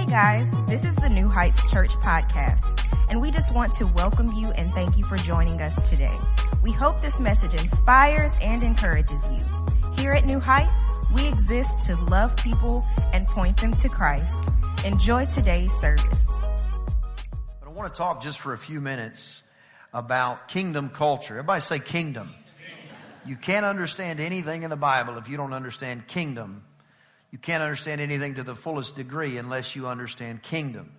Hey guys, this is the New Heights Church podcast, and we just want to welcome you and thank you for joining us today. We hope this message inspires and encourages you. Here at New Heights, we exist to love people and point them to Christ. Enjoy today's service. But I want to talk just for a few minutes about kingdom culture. Everybody say kingdom. You can't understand anything in the Bible if you don't understand kingdom. You can't understand anything to the fullest degree unless you understand kingdom.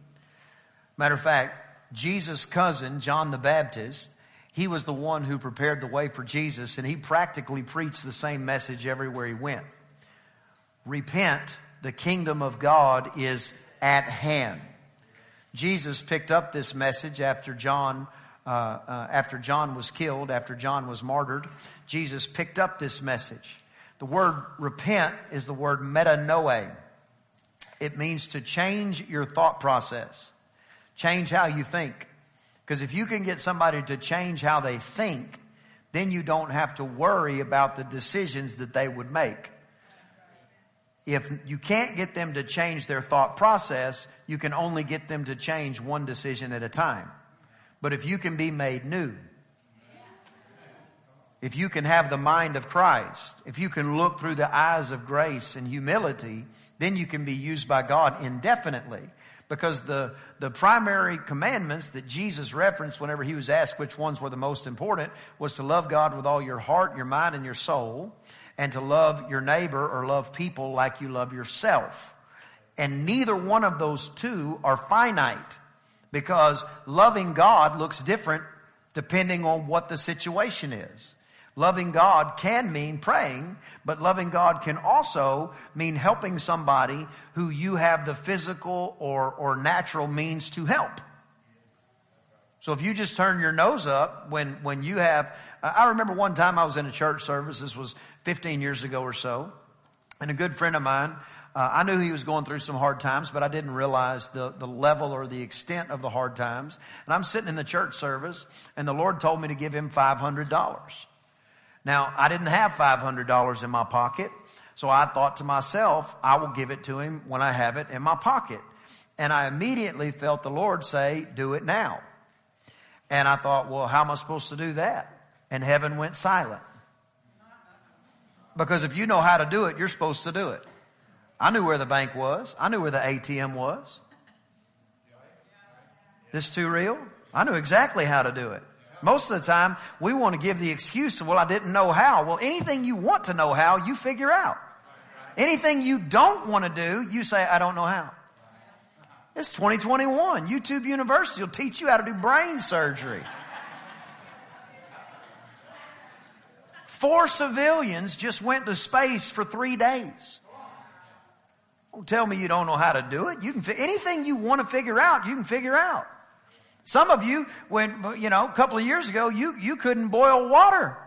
Matter of fact, Jesus' cousin, John the Baptist, he was the one who prepared the way for Jesus and he practically preached the same message everywhere he went. Repent, the kingdom of God is at hand. Jesus picked up this message after John uh, uh, after John was killed, after John was martyred, Jesus picked up this message. The word repent is the word metanoe. It means to change your thought process, change how you think. Because if you can get somebody to change how they think, then you don't have to worry about the decisions that they would make. If you can't get them to change their thought process, you can only get them to change one decision at a time. But if you can be made new, if you can have the mind of Christ, if you can look through the eyes of grace and humility, then you can be used by God indefinitely. Because the, the primary commandments that Jesus referenced whenever he was asked which ones were the most important was to love God with all your heart, your mind, and your soul, and to love your neighbor or love people like you love yourself. And neither one of those two are finite because loving God looks different depending on what the situation is. Loving God can mean praying, but loving God can also mean helping somebody who you have the physical or, or natural means to help. So if you just turn your nose up when, when you have, I remember one time I was in a church service, this was 15 years ago or so, and a good friend of mine, uh, I knew he was going through some hard times, but I didn't realize the, the level or the extent of the hard times. And I'm sitting in the church service, and the Lord told me to give him $500. Now, I didn't have $500 in my pocket, so I thought to myself, I will give it to him when I have it in my pocket. And I immediately felt the Lord say, do it now. And I thought, well, how am I supposed to do that? And heaven went silent. Because if you know how to do it, you're supposed to do it. I knew where the bank was. I knew where the ATM was. This too real? I knew exactly how to do it. Most of the time, we want to give the excuse of, well, I didn't know how. Well, anything you want to know how, you figure out. Anything you don't want to do, you say, I don't know how. It's 2021. YouTube University will teach you how to do brain surgery. Four civilians just went to space for three days. Don't tell me you don't know how to do it. You can, anything you want to figure out, you can figure out. Some of you, when, you know, a couple of years ago, you, you couldn't boil water.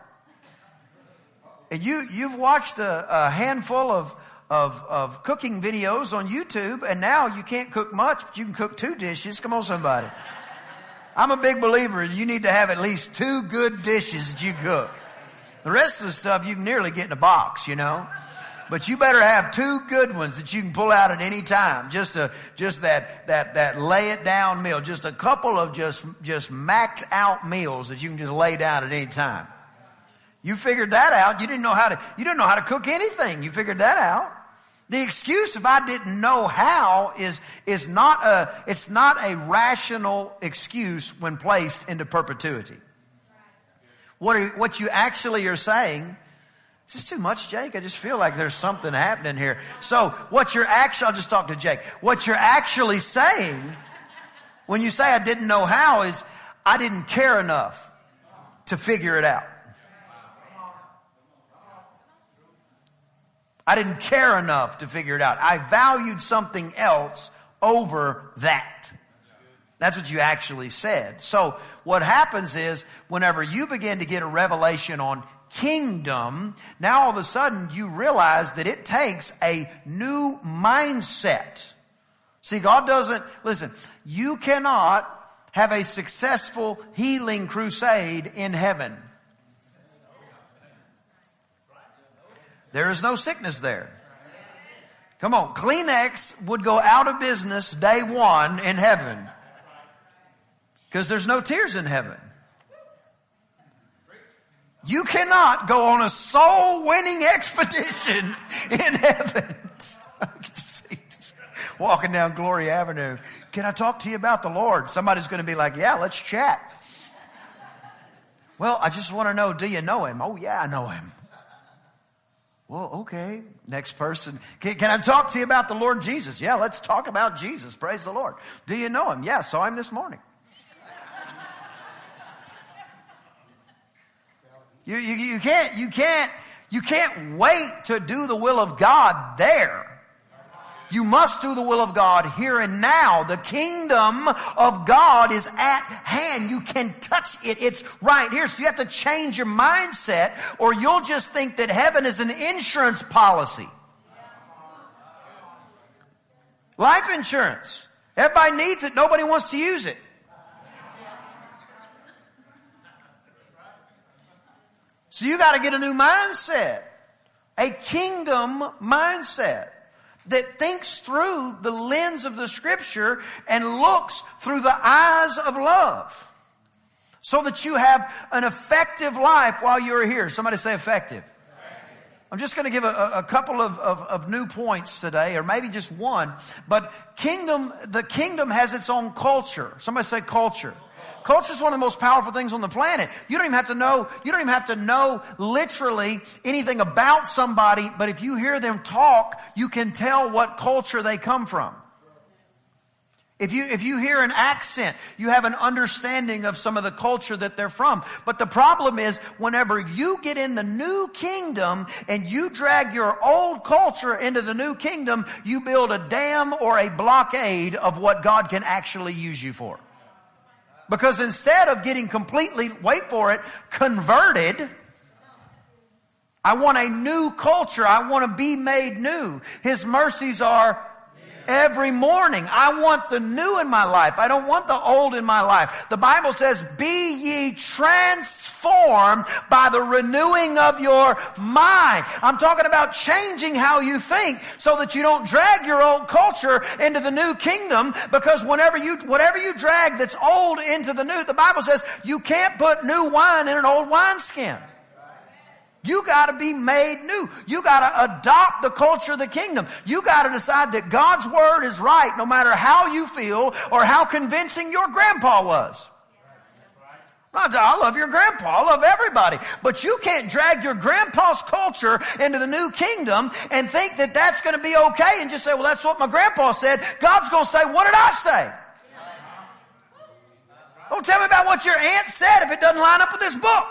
And you, you've watched a, a handful of, of, of cooking videos on YouTube and now you can't cook much, but you can cook two dishes. Come on somebody. I'm a big believer. You need to have at least two good dishes that you cook. The rest of the stuff you can nearly get in a box, you know. But you better have two good ones that you can pull out at any time. Just a, just that, that, that lay it down meal. Just a couple of just, just maxed out meals that you can just lay down at any time. You figured that out. You didn't know how to, you didn't know how to cook anything. You figured that out. The excuse if I didn't know how is, is not a, it's not a rational excuse when placed into perpetuity. What, are, what you actually are saying is this too much, Jake? I just feel like there's something happening here. So what you're actually, I'll just talk to Jake. What you're actually saying when you say I didn't know how is I didn't care enough to figure it out. I didn't care enough to figure it out. I valued something else over that. That's what you actually said. So what happens is whenever you begin to get a revelation on kingdom, now all of a sudden you realize that it takes a new mindset. See, God doesn't, listen, you cannot have a successful healing crusade in heaven. There is no sickness there. Come on, Kleenex would go out of business day one in heaven. Because there's no tears in heaven. You cannot go on a soul winning expedition in heaven. Walking down Glory Avenue. Can I talk to you about the Lord? Somebody's going to be like, yeah, let's chat. Well, I just want to know, do you know him? Oh yeah, I know him. Well, okay. Next person. Can, can, I talk to you about the Lord Jesus? Yeah, let's talk about Jesus. Praise the Lord. Do you know him? Yeah, saw him this morning. You, you, you can't, you can't, you can't wait to do the will of God there. You must do the will of God here and now. The kingdom of God is at hand. You can touch it. It's right here. So you have to change your mindset or you'll just think that heaven is an insurance policy. Life insurance. Everybody needs it. Nobody wants to use it. So you got to get a new mindset. A kingdom mindset that thinks through the lens of the scripture and looks through the eyes of love. So that you have an effective life while you're here. Somebody say effective. I'm just going to give a, a couple of, of, of, new points today, or maybe just one. But kingdom, the kingdom has its own culture. Somebody say culture. Culture is one of the most powerful things on the planet. You don't even have to know, you don't even have to know literally anything about somebody, but if you hear them talk, you can tell what culture they come from. If you, if you hear an accent, you have an understanding of some of the culture that they're from. But the problem is, whenever you get in the new kingdom and you drag your old culture into the new kingdom, you build a dam or a blockade of what God can actually use you for. Because instead of getting completely, wait for it, converted, I want a new culture. I want to be made new. His mercies are every morning. I want the new in my life. I don't want the old in my life. The Bible says, be ye transformed by the renewing of your mind. I'm talking about changing how you think so that you don't drag your old culture into the new kingdom because whenever you, whatever you drag that's old into the new, the Bible says you can't put new wine in an old wineskin. You gotta be made new. You gotta adopt the culture of the kingdom. You gotta decide that God's word is right no matter how you feel or how convincing your grandpa was. I love your grandpa. I love everybody. But you can't drag your grandpa's culture into the new kingdom and think that that's going to be okay and just say, well, that's what my grandpa said. God's going to say, what did I say? Don't tell me about what your aunt said if it doesn't line up with this book.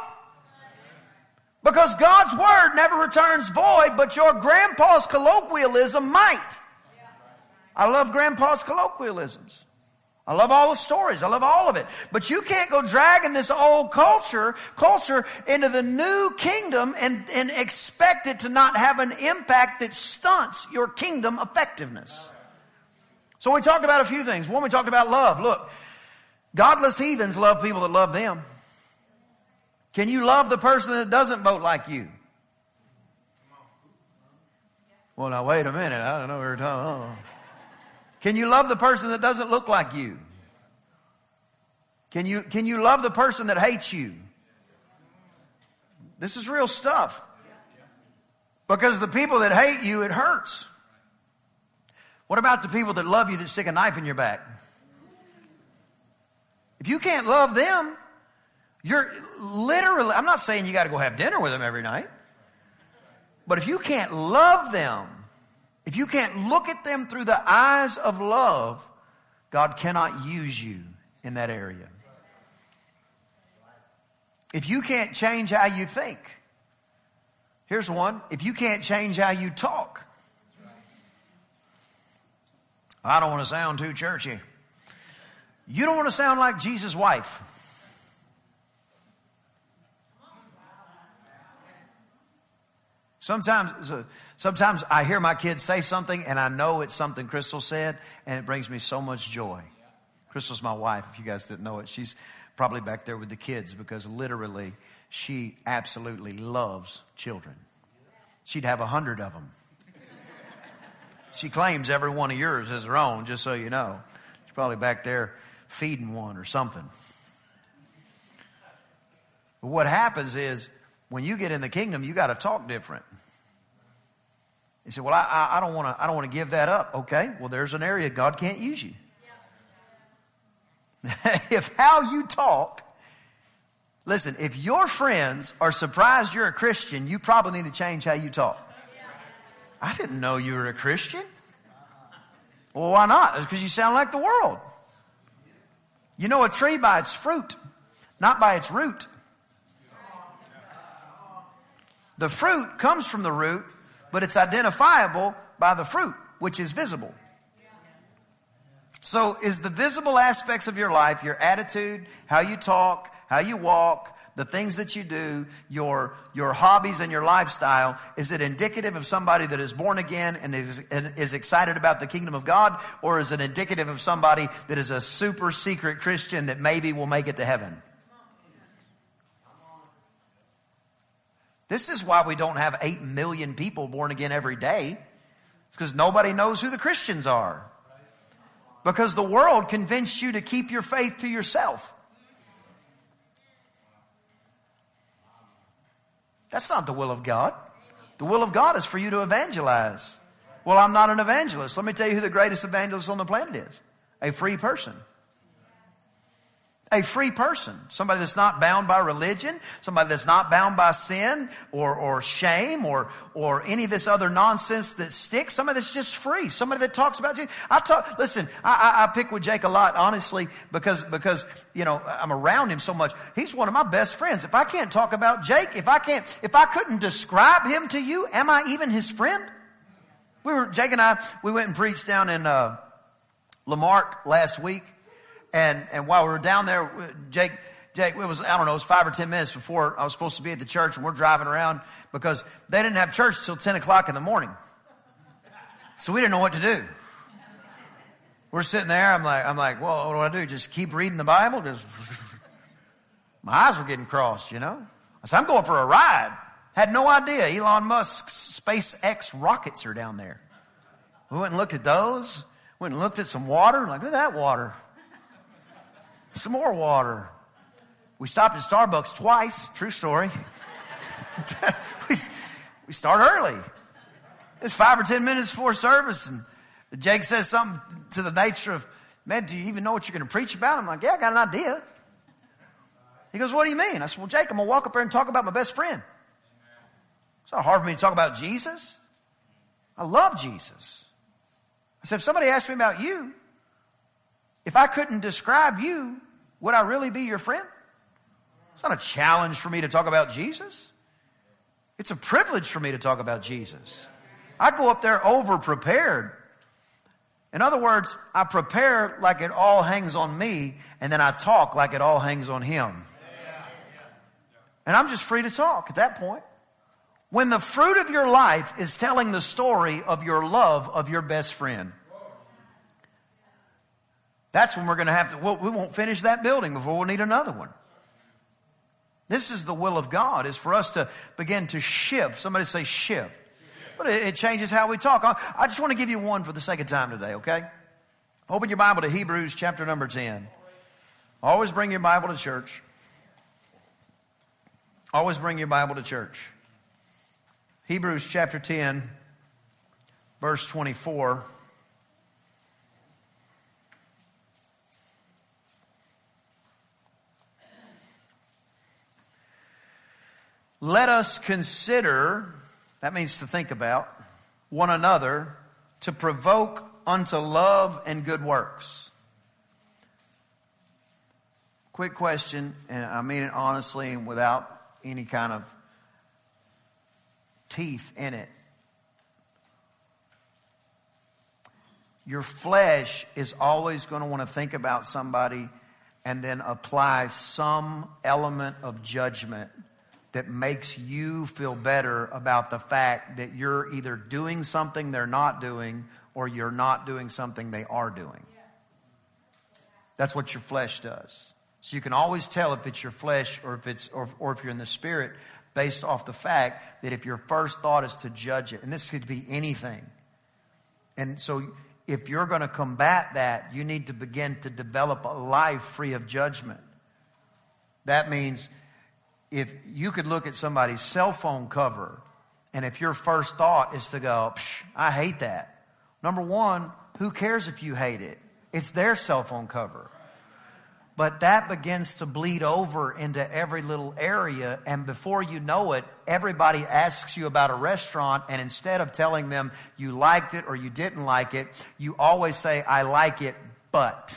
Because God's word never returns void, but your grandpa's colloquialism might. I love grandpa's colloquialisms. I love all the stories. I love all of it. But you can't go dragging this old culture, culture into the new kingdom and, and expect it to not have an impact that stunts your kingdom effectiveness. So we talked about a few things. One, we talked about love. Look, godless heathens love people that love them. Can you love the person that doesn't vote like you? Well, now wait a minute. I don't know what you're talking. Oh. Can you love the person that doesn't look like you? Can you, can you love the person that hates you? This is real stuff. Because the people that hate you, it hurts. What about the people that love you that stick a knife in your back? If you can't love them, you're literally, I'm not saying you got to go have dinner with them every night. But if you can't love them, if you can't look at them through the eyes of love, God cannot use you in that area. If you can't change how you think, here's one. If you can't change how you talk, I don't want to sound too churchy. You don't want to sound like Jesus' wife. Sometimes, sometimes I hear my kids say something and I know it's something Crystal said and it brings me so much joy. Crystal's my wife, if you guys didn't know it. She's probably back there with the kids because literally she absolutely loves children. She'd have a hundred of them. She claims every one of yours is her own, just so you know. She's probably back there feeding one or something. What happens is when you get in the kingdom, you got to talk different. You say, "Well, I, I don't want to. I don't want to give that up." Okay, well, there's an area God can't use you. if how you talk, listen. If your friends are surprised you're a Christian, you probably need to change how you talk. I didn't know you were a Christian. Well, why not? Because you sound like the world. You know a tree by its fruit, not by its root. The fruit comes from the root, but it's identifiable by the fruit, which is visible. So is the visible aspects of your life, your attitude, how you talk, how you walk, the things that you do, your, your hobbies and your lifestyle, is it indicative of somebody that is born again and is, and is excited about the kingdom of God? Or is it indicative of somebody that is a super secret Christian that maybe will make it to heaven? This is why we don't have 8 million people born again every day. It's because nobody knows who the Christians are. Because the world convinced you to keep your faith to yourself. That's not the will of God. The will of God is for you to evangelize. Well, I'm not an evangelist. Let me tell you who the greatest evangelist on the planet is. A free person a free person. Somebody that's not bound by religion, somebody that's not bound by sin or, or shame or, or any of this other nonsense that sticks. Somebody that's just free. Somebody that talks about Jesus. I talk, listen, I, I, I pick with Jake a lot, honestly, because, because, you know, I'm around him so much. He's one of my best friends. If I can't talk about Jake, if I can't, if I couldn't describe him to you, am I even his friend? We were, Jake and I, we went and preached down in, uh, La Marque last week and, and while we were down there, Jake, Jake, it was, I don't know, it was five or ten minutes before I was supposed to be at the church and we're driving around because they didn't have church till 10 o'clock in the morning. So we didn't know what to do. We're sitting there. I'm like, I'm like, well, what do I do? Just keep reading the Bible? Just, my eyes were getting crossed, you know? I said, I'm going for a ride. Had no idea Elon Musk's SpaceX rockets are down there. We went and looked at those. Went and looked at some water. Like, look at that water. Some more water. We stopped at Starbucks twice. True story. we, we start early. It's five or ten minutes before service and Jake says something to the nature of, man, do you even know what you're going to preach about? I'm like, yeah, I got an idea. He goes, what do you mean? I said, well, Jake, I'm going to walk up there and talk about my best friend. It's not hard for me to talk about Jesus. I love Jesus. I said, if somebody asked me about you, if I couldn't describe you, would I really be your friend? It's not a challenge for me to talk about Jesus. It's a privilege for me to talk about Jesus. I go up there over prepared. In other words, I prepare like it all hangs on me, and then I talk like it all hangs on him. And I'm just free to talk at that point. When the fruit of your life is telling the story of your love of your best friend. That's when we're going to have to, well, we won't finish that building before we'll need another one. This is the will of God, is for us to begin to shift. Somebody say shift. But it, changes how we talk. I, I just want to give you one for the sake of time today, okay? Open your Bible to Hebrews chapter number 10. Always bring your Bible to church. Always bring your Bible to church. Hebrews chapter 10, verse 24. Let us consider, that means to think about, one another to provoke unto love and good works. Quick question, and I mean it honestly and without any kind of teeth in it. Your flesh is always going to want to think about somebody and then apply some element of judgment that makes you feel better about the fact that you're either doing something they're not doing or you're not doing something they are doing. That's what your flesh does. So you can always tell if it's your flesh or if it's, or, or if you're in the spirit based off the fact that if your first thought is to judge it, and this could be anything, And so if you're going to combat that, you need to begin to develop a life free of judgment. That means if you could look at somebody's cell phone cover and if your first thought is to go, I hate that. Number one, who cares if you hate it? It's their cell phone cover. But that begins to bleed over into every little area. And before you know it, everybody asks you about a restaurant. And instead of telling them you liked it or you didn't like it, you always say, I like it, but.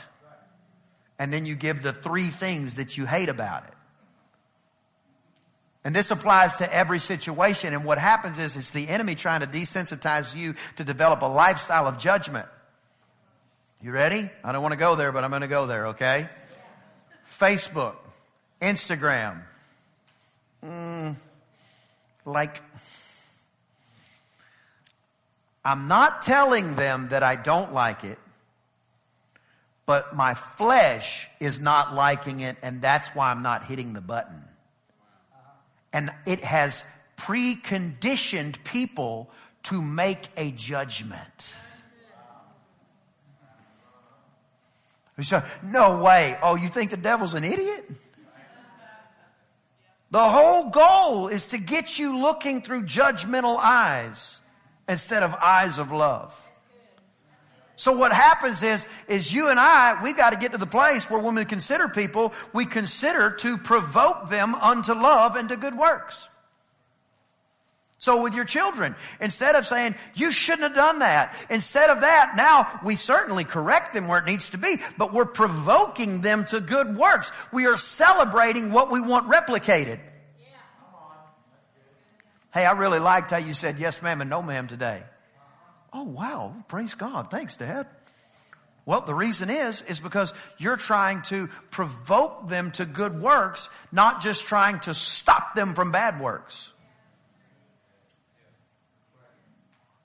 And then you give the three things that you hate about it. And this applies to every situation. And what happens is it's the enemy trying to desensitize you to develop a lifestyle of judgment. You ready? I don't want to go there, but I'm going to go there, okay? Facebook, Instagram, mm, like, I'm not telling them that I don't like it, but my flesh is not liking it, and that's why I'm not hitting the button. And it has preconditioned people to make a judgment. No way. Oh, you think the devil's an idiot? The whole goal is to get you looking through judgmental eyes instead of eyes of love. So what happens is, is you and I, we've got to get to the place where when we consider people, we consider to provoke them unto love and to good works. So with your children, instead of saying, you shouldn't have done that, instead of that, now we certainly correct them where it needs to be, but we're provoking them to good works. We are celebrating what we want replicated. Hey, I really liked how you said yes ma'am and no ma'am today. Oh wow, praise God. Thanks, Dad. Well, the reason is, is because you're trying to provoke them to good works, not just trying to stop them from bad works.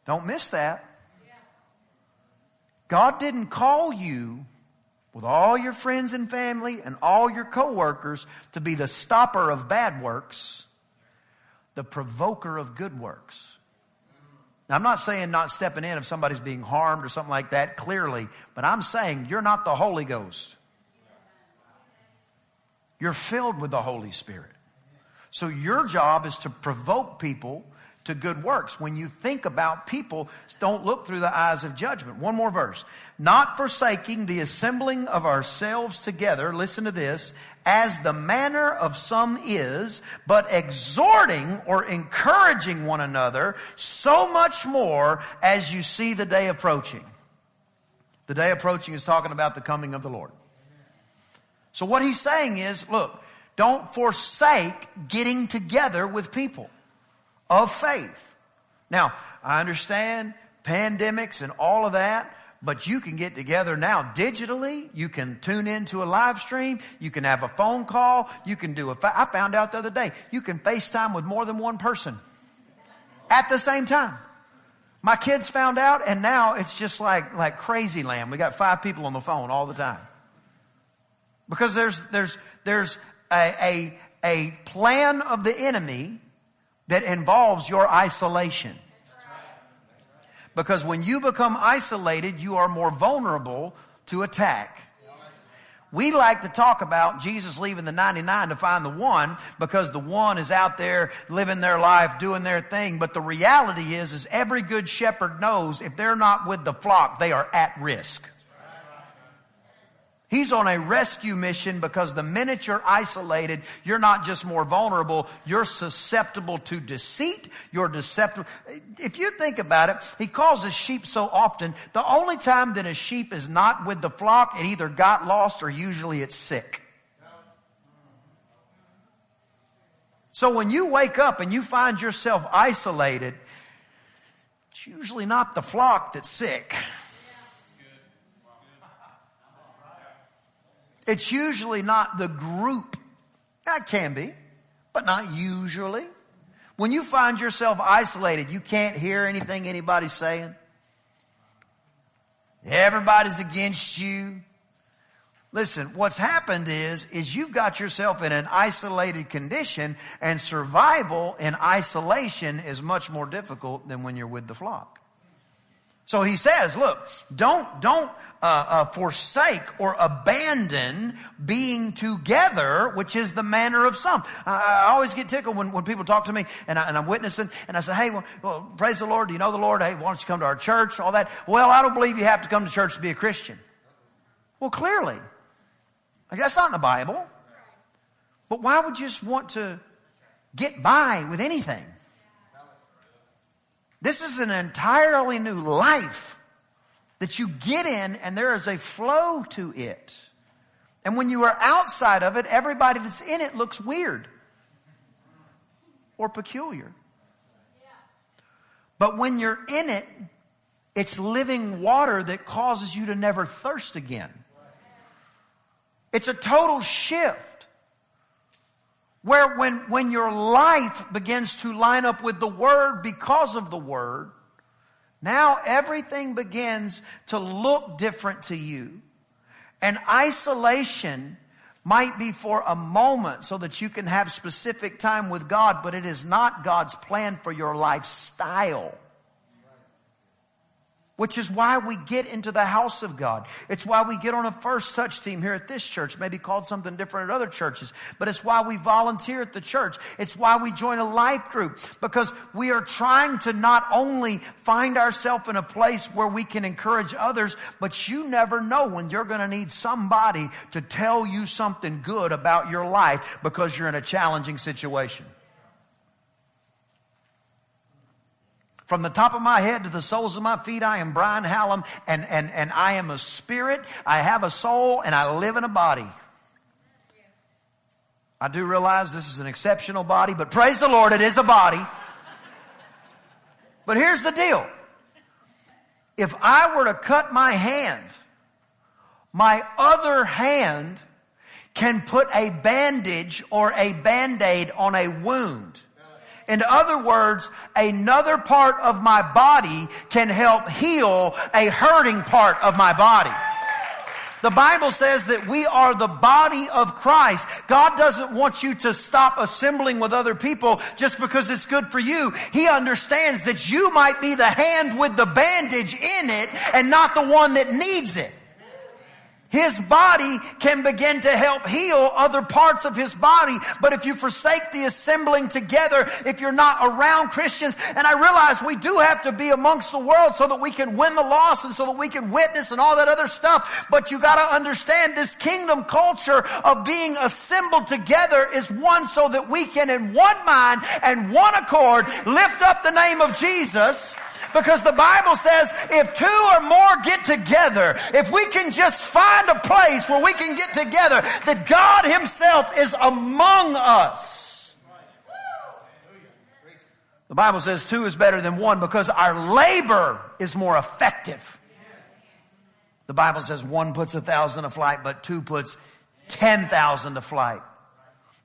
Don't miss that. God didn't call you with all your friends and family and all your coworkers to be the stopper of bad works, the provoker of good works. Now, I'm not saying not stepping in if somebody's being harmed or something like that, clearly, but I'm saying you're not the Holy Ghost. You're filled with the Holy Spirit. So your job is to provoke people to good works. When you think about people, don't look through the eyes of judgment. One more verse. Not forsaking the assembling of ourselves together, listen to this, as the manner of some is, but exhorting or encouraging one another so much more as you see the day approaching. The day approaching is talking about the coming of the Lord. So what he's saying is, look, don't forsake getting together with people of faith. Now, I understand pandemics and all of that, but you can get together now digitally. You can tune into a live stream. You can have a phone call. You can do a, fa- I found out the other day, you can FaceTime with more than one person at the same time. My kids found out and now it's just like, like crazy land. We got five people on the phone all the time. Because there's, there's, there's a, a, a plan of the enemy that involves your isolation. Because when you become isolated, you are more vulnerable to attack. We like to talk about Jesus leaving the 99 to find the one because the one is out there living their life, doing their thing. But the reality is, is every good shepherd knows if they're not with the flock, they are at risk. He's on a rescue mission because the minute you're isolated, you're not just more vulnerable, you're susceptible to deceit, you're deceptive. If you think about it, he calls his sheep so often, the only time that a sheep is not with the flock, it either got lost or usually it's sick. So when you wake up and you find yourself isolated, it's usually not the flock that's sick. It's usually not the group. That can be, but not usually. When you find yourself isolated, you can't hear anything anybody's saying. Everybody's against you. Listen, what's happened is, is you've got yourself in an isolated condition and survival in isolation is much more difficult than when you're with the flock. So he says, look, don't, don't uh, uh, forsake or abandon being together, which is the manner of some. I, I always get tickled when, when people talk to me and, I, am witnessing and I say, hey, well, well, praise the Lord. Do you know the Lord? Hey, why don't you come to our church? All that. Well, I don't believe you have to come to church to be a Christian. Well, clearly. Like, that's not in the Bible. But why would you just want to get by with anything? This is an entirely new life that you get in and there is a flow to it. And when you are outside of it, everybody that's in it looks weird or peculiar. But when you're in it, it's living water that causes you to never thirst again. It's a total shift. Where when, when your life begins to line up with the Word because of the Word, now everything begins to look different to you. And isolation might be for a moment so that you can have specific time with God, but it is not God's plan for your lifestyle which is why we get into the house of God. It's why we get on a first touch team here at this church, maybe called something different at other churches, but it's why we volunteer at the church. It's why we join a life group because we are trying to not only find ourselves in a place where we can encourage others, but you never know when you're going to need somebody to tell you something good about your life because you're in a challenging situation. From the top of my head to the soles of my feet, I am Brian Hallam, and, and, and I am a spirit, I have a soul, and I live in a body. I do realize this is an exceptional body, but praise the Lord, it is a body. But here's the deal. If I were to cut my hand, my other hand can put a bandage or a band-aid on a wound. In other words, another part of my body can help heal a hurting part of my body. The Bible says that we are the body of Christ. God doesn't want you to stop assembling with other people just because it's good for you. He understands that you might be the hand with the bandage in it and not the one that needs it. His body can begin to help heal other parts of his body. But if you forsake the assembling together, if you're not around Christians, and I realize we do have to be amongst the world so that we can win the lost and so that we can witness and all that other stuff. But you gotta understand this kingdom culture of being assembled together is one so that we can in one mind and one accord lift up the name of Jesus because the Bible says if two or more get together, if we can just find a place where we can get together, that God himself is among us. The Bible says two is better than one because our labor is more effective. The Bible says one puts a thousand to flight, but two puts ten thousand to flight.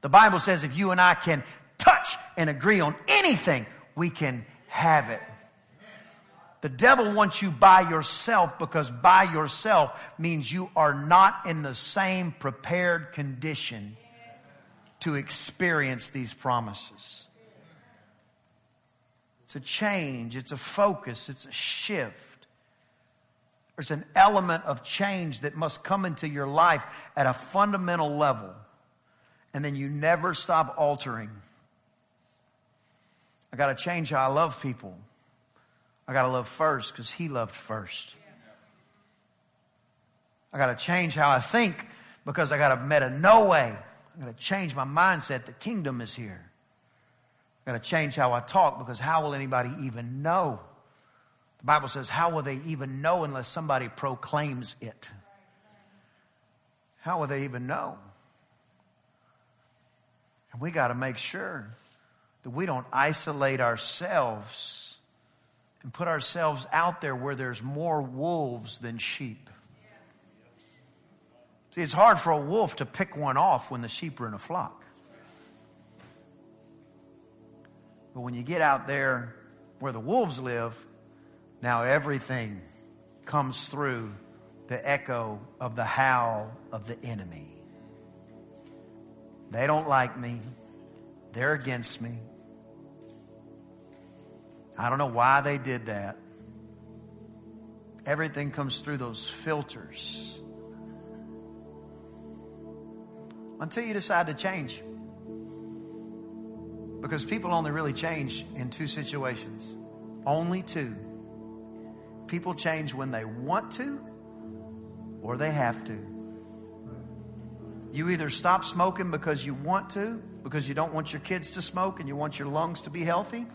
The Bible says if you and I can touch and agree on anything, we can have it. The devil wants you by yourself because by yourself means you are not in the same prepared condition to experience these promises. It's a change. It's a focus. It's a shift. There's an element of change that must come into your life at a fundamental level. And then you never stop altering. I got to change how I love people. I got to love first because he loved first. I got to change how I think because I got to metanoeo. I got to change my mindset. The kingdom is here. I got to change how I talk because how will anybody even know? The Bible says, how will they even know unless somebody proclaims it? How will they even know? And we got to make sure that we don't isolate ourselves and put ourselves out there where there's more wolves than sheep. See, it's hard for a wolf to pick one off when the sheep are in a flock. But when you get out there where the wolves live, now everything comes through the echo of the howl of the enemy. They don't like me. They're against me. I don't know why they did that. everything comes through those filters. Until you decide to change. Because people only really change in two situations. Only two. People change when they want to or they have to. You either stop smoking because you want to, because you don't want your kids to smoke and you want your lungs to be healthy,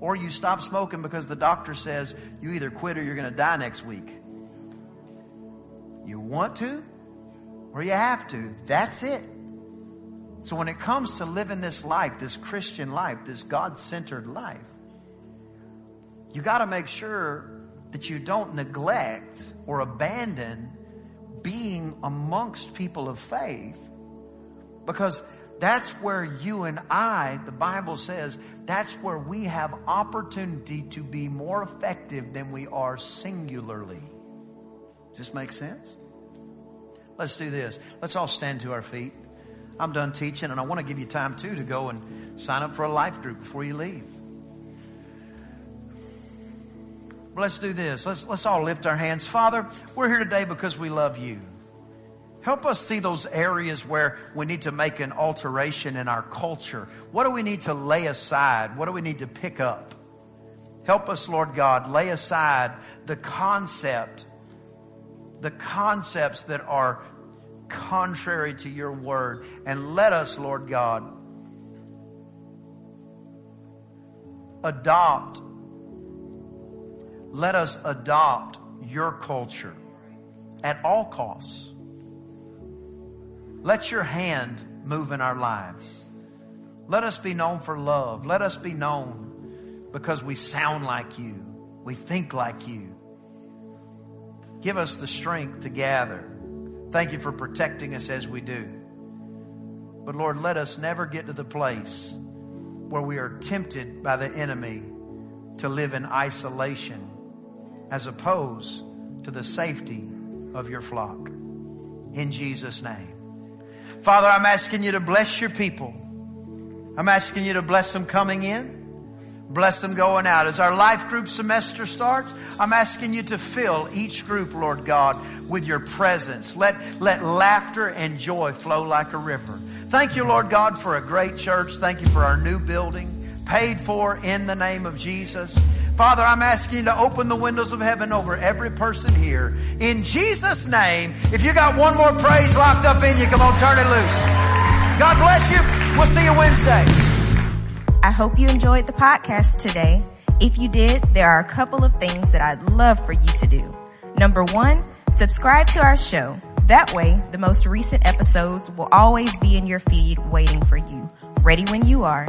or you stop smoking because the doctor says you either quit or you're going to die next week. You want to or you have to. That's it. So when it comes to living this life, this Christian life, this God centered life, you got to make sure that you don't neglect or abandon being amongst people of faith because that's where you and I, the Bible says, that's where we have opportunity to be more effective than we are singularly. Does this make sense? Let's do this. Let's all stand to our feet. I'm done teaching and I want to give you time too to go and sign up for a life group before you leave. let's do this. Let's, let's all lift our hands. Father, we're here today because we love you. Help us see those areas where we need to make an alteration in our culture. What do we need to lay aside? What do we need to pick up? Help us, Lord God, lay aside the concept, the concepts that are contrary to your word. And let us, Lord God, adopt let us adopt your culture at all costs. Let your hand move in our lives. Let us be known for love. Let us be known because we sound like you. We think like you. Give us the strength to gather. Thank you for protecting us as we do. But Lord, let us never get to the place where we are tempted by the enemy to live in isolation as opposed to the safety of your flock. In Jesus' name. Father, I'm asking you to bless your people. I'm asking you to bless them coming in. Bless them going out. As our life group semester starts, I'm asking you to fill each group, Lord God, with your presence. Let, let laughter and joy flow like a river. Thank you, Lord God, for a great church. Thank you for our new building, paid for in the name of Jesus. Father, I'm asking you to open the windows of heaven over every person here. In Jesus' name, if you got one more praise locked up in you, come on, turn it loose. God bless you. We'll see you Wednesday. I hope you enjoyed the podcast today. If you did, there are a couple of things that I'd love for you to do. Number one, subscribe to our show. That way, the most recent episodes will always be in your feed waiting for you, ready when you are.